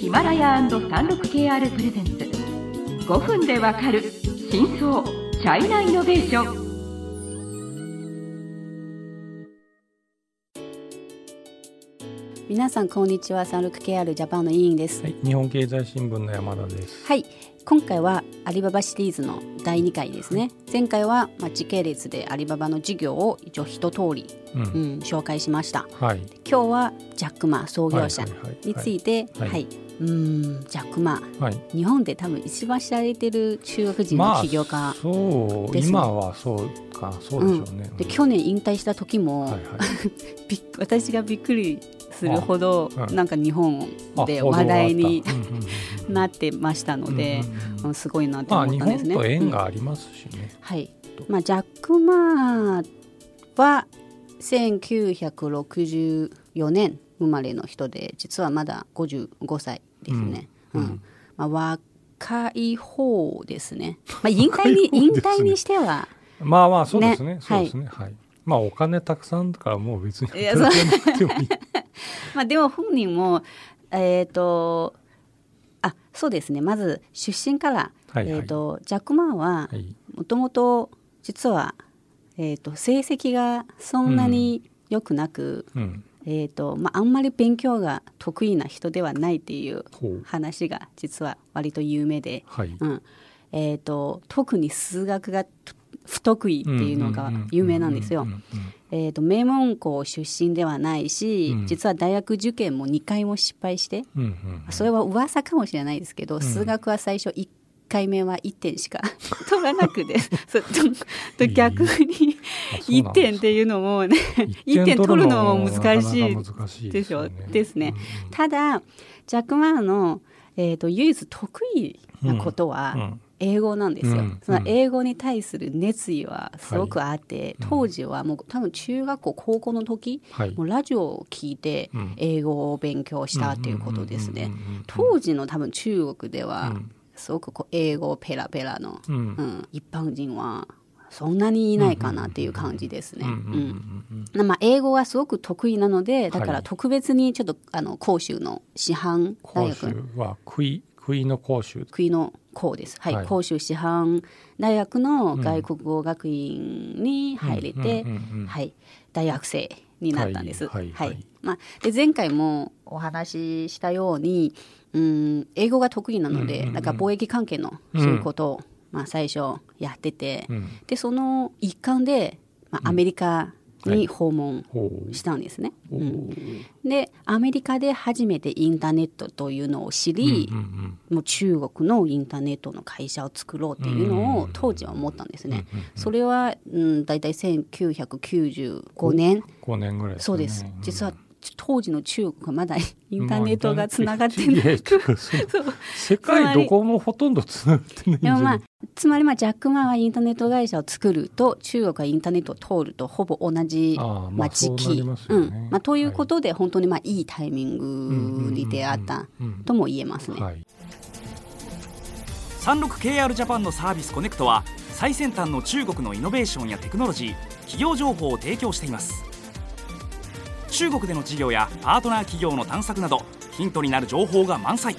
ヒマラヤ &36KR プレゼンツ。5分でわかる真相チャイナイノベーション。皆さんこんにちは。サンルク KR ジャパンの委員です。はい、日本経済新聞の山田です。はい今回はアリババシリーズの第2回ですね。前回は、まあ、時系列でアリババの事業を一応一通り、うん、うん、紹介しました。はい。今日はジャック・マー創業者はいはいはい。についてはい。はい、うーんジャック・マー。はい。日本で多分一番知られてる中国人の起業家、そう、ですね。今はそうか、そうでしょうね。で去年引退した時も、はいはい。私がびっくりするほど、なんか日本あで話題に なってましたので、すごいなと思ったんですね。本と縁うんがありますしね。はいまあ、ジャック・マーは1964年生まれの人で実はまだ55歳ですね。ううんんまあ、若い方ですね。まあ、引退にね引退にしてはまあまあそうですね。ねそうですね。はい。まあお金たくさんだからもう別に働かなくてもいい。まあ、でも本人もえっ、とあそうですねまず出身から、はいはいえー、とジャック・マーははい。もともと実は、えー、と成績がそんなに良くなく、うん。えーとまあ、あんまり勉強が得意な人ではないっていう。話が実は割と有名で、はい。うんえー、と特に数学がと不得意っていうのが有名なんですよう。んうんえー、と名門校出身ではないし、うん。実は大学受験も2回も失敗して、うんうんうん。それは噂かもしれないですけど、数学は最初1回目は1点しか 取らなくて とと 逆にあそうなん1点っていうのもね1点取るのも難しいでしょですね。うんただジャック・マーの、えー、と唯一得意なことは、うん英語なんですよ、うんその英語に対する熱意はすごくあって、うん当時はもう多分中学校高校の時、はい。もうラジオを聞いてうん。英語を勉強したっていうことですね。当時の多分中国ではうん。すごくこう英語ペラペラの、うん。うん一般人はそんなにいないかなっていう感じですね。まあ、英語はすごく得意なのでだかはい。ら特別にちょっとあの広州の師範大講学習は杭杭の講習。杭の校です、はい。はい。広州師範大学の外国語学院に入れて、うんうんうんうんはい、大学生になったんです。はいはいはい。まあ、で前回もお話ししたようにうん英語が得意なので、うんうんうんなんか貿易関係のそういうことを、まあ、最初やってて、うん。でその一環で、まあ、アメリカに訪問したんですね。ほう。うん。でアメリカで初めてインターネットというのを知り、うんうんもう中国のインターネットの会社を作ろうっていうのうんを当時は思ったんですね。うんうんそれは、うん、大体1995年。5年ぐらいそうです。ね実は当時の中国はまだ インターネットがつながってない。世界どこもほとんどつながってないんじでもまあゃない、つまりまあジャック・マーはインターネット会社を作ると中国がインターネットを通るとほぼ同じまあまあ時期ということで本当にまあいいタイミングに出会ったとも言えますね。はい、36KR ジャパンのサービスコネクトは最先端の中国のイノベーションやテクノロジー企業情報を提供しています中国での事業やパートナー企業の探索などヒントになる情報が満載。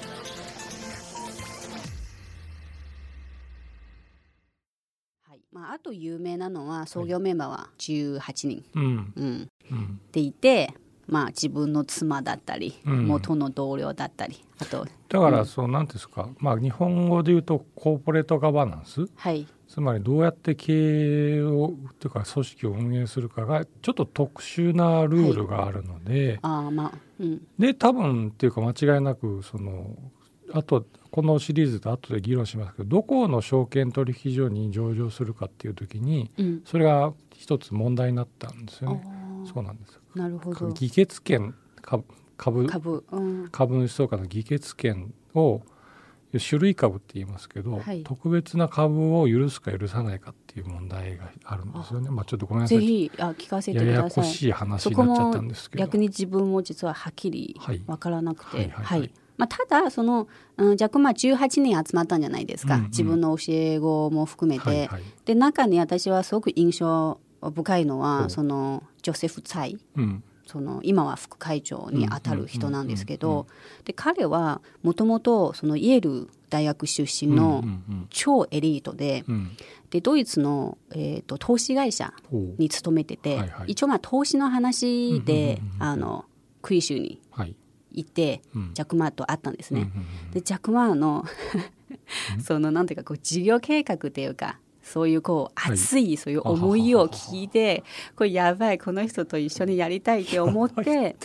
はい。まあ、あと有名なのは創業メンバーは18人、うん。うん、うん。でいて、まあ、自分の妻だったり、うん。元の同僚だったりあとだからそうなんですか、まあ日本語で言うとコーポレートガバナンス？はい。つまりどうやって経営をというか組織を運営するかがちょっと特殊なルールがあるので、ああまあうん。で多分っていうか間違いなくそのあとこのシリーズで後で議論しますけどどこの証券取引所に上場するかっていう時にうん。それが一つ問題になったんですよね。あそうなんですなるほど。議決権株株株、うん、株主総会の議決権を種類株って言いますけど、はい。特別な株を許すか許さないかっていう問題があるんですよね。まあちょっとごめんなさぜい。ひあ聞かせてややください。こしい話になっちゃもったんですけど。逆に自分も実ははっきりはい。分からなくて、はいはいはい。まあ、ただその、うん、若干まあ18人集まったんじゃないですか、うんうん。自分の教え子も含めて、はいはい。で中に私はすごく印象深いのは、そのジョセフ・ツァイ。うん。その今は副会長にあたる人なんですけどで彼はもともとそのイェール大学出身うんの超エリートでうん。でドイツの、えー、と投資会社に勤めてて、はいはい。一応まあ投資の話で、あのクイ州にはい。行って、うん。ジャック・マーと会ったんですね。でジャック・マーの そのなんていうかこう事業計画っていうかそういうこうはい熱い。そういう思いを聞いて、これやばいこの人と一緒にやりたいって思って、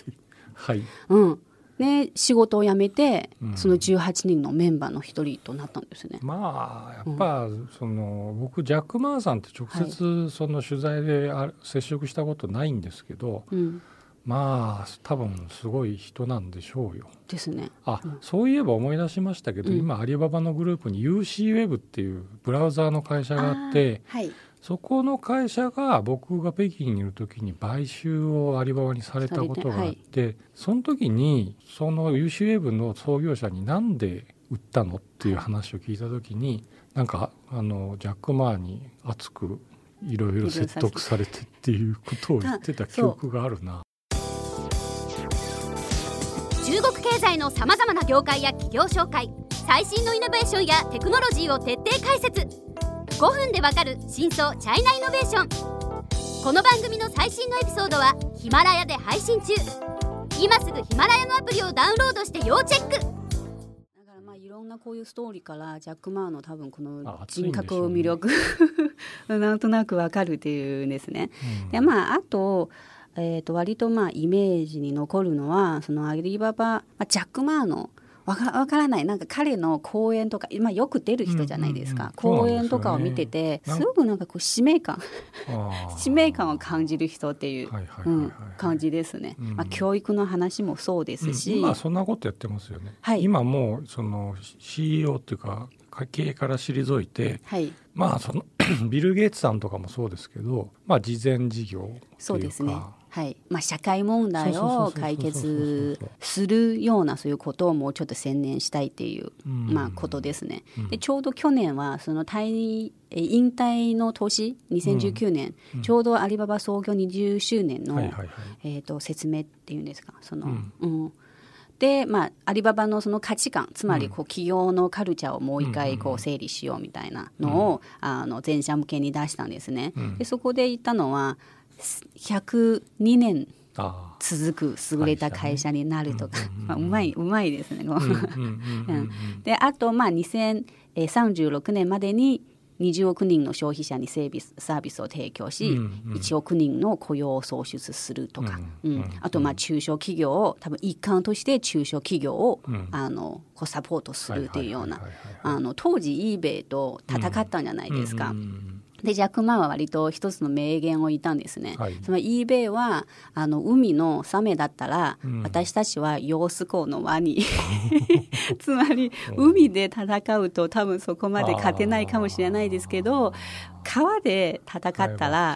はい。うん。ね、仕事を辞めて、うん。その18人のメンバーの一人となったんですね。まあやっぱ、その僕ジャック・マーさんって直接その取材であ接触したことないんですけど、うん、まあ多分すごい人なんでしょうよ。ですね。あ、そういえば思い出しましたけど、うん今アリババのグループに UC ウェブっていうブラウザーの会社があってはい、そこの会社が僕が北京にいる時に買収をアリババにされたことがあって、その時にその UC ウェブの創業者になんで売ったのっていう話を聞いた時になんかあのジャック・マーに熱くいろいろ説得されてっていうことを言ってた記憶があるな。中国経済のさまざまな業界や企業紹介最新のイノベーションやテクノロジーを徹底解説。5分でわかる真相チャイナイノベーション。この番組の最新のエピソードはヒマラヤで配信中。今すぐヒマラヤのアプリをダウンロードして要チェック。だからまあいろんなこういうストーリーからジャック・マーの多分この人格魅力 なんとなくわかるっていうんですね。うん。でまああと,、えー、と割とまあイメージに残るのはそのアリババ、まあ、ジャック・マーのわからないなんか彼の講演とか、まあ、よく出る人じゃないですか、うんうんうん。講演とかを見ててすよねすぐなんかこう使命感。使命感を感じる人っていう、感じですね、うん。まあ、教育の話もそうですし、うん。今そんなことやってますよね、はい。今もうその CEO っていうか経営から退いてはい。まあその ビル・ゲイツさんとかもそうですけどまあ事前事業っていうか。そうですね。はい。まあ社会問題を解決するようなそういうことをもうちょっと専念したいっていう、うん。まあことですね。うん。でちょうど去年はその退え引退の年2019年、うんちょうどアリババ創業20周年の、えー、と説明っていうんですかその、うん。うん。で、まあ、アリババのその価値観つまりこう企業のカルチャーをもう一回こう整理しようみたいなのを、あの全社向けに出したんですね。うん。でそこで言ったのは102年あ続く優れた会社になるとか、まあ、うまいうまいですね。であとまあ2036年までに20億人の消費者にセービスサービスを提供し、うんうん。1億人の雇用を創出するとか、あとまあ中小企業を多分一環として中小企業を、うん。あのこうサポートするっていうような。当時 eBay と戦ったんじゃないですか。でジャック・マーは割と一つの名言を言ったんですね。はい。つまり eBay はあの海のサメだったら、うん。私たちはヨース港のワニ つまり海で戦うと多分そこまで勝てないかもしれないですけど川で戦ったら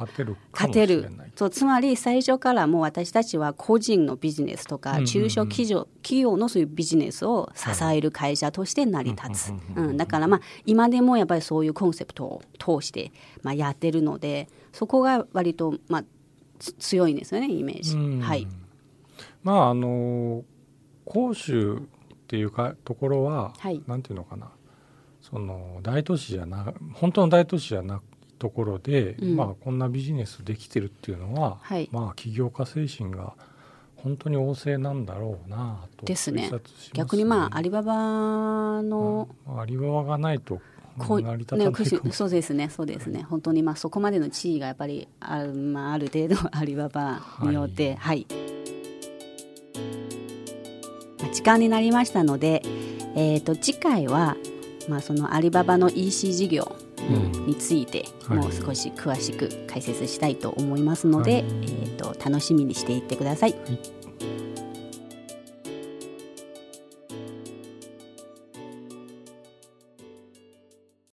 勝てるそうつまり最初からもう私たちは個人のビジネスとか中小企業企業のそういうビジネスを支える会社として成り立つ。うんだからまあ今でもやっぱりそういうコンセプトを通してまあやってるのでそこが割とまあつ強いんですよねイメージ。うん。はい。まああの広州っていうかところは、はい。なんていうのかな。その大都市じゃな本当の大都市じゃないところで、うん。まあこんなビジネスできてるっていうのは、はい。まあ起業家精神が本当に旺盛なんだろうなとですね。逆にまあアリババのまあアリババがないとこう成り立たないかもしれない、そうですねそうですね。本当にまあそこまでの地位がやっぱりある,、まあ、ある程度 アリババによってはい、まあ時間になりましたので、えー、と次回は、まあ、そのアリババの EC 事業うんについてはいもう少し詳しく解説したいと思いますので、はい。えー、と楽しみにしていってください。はい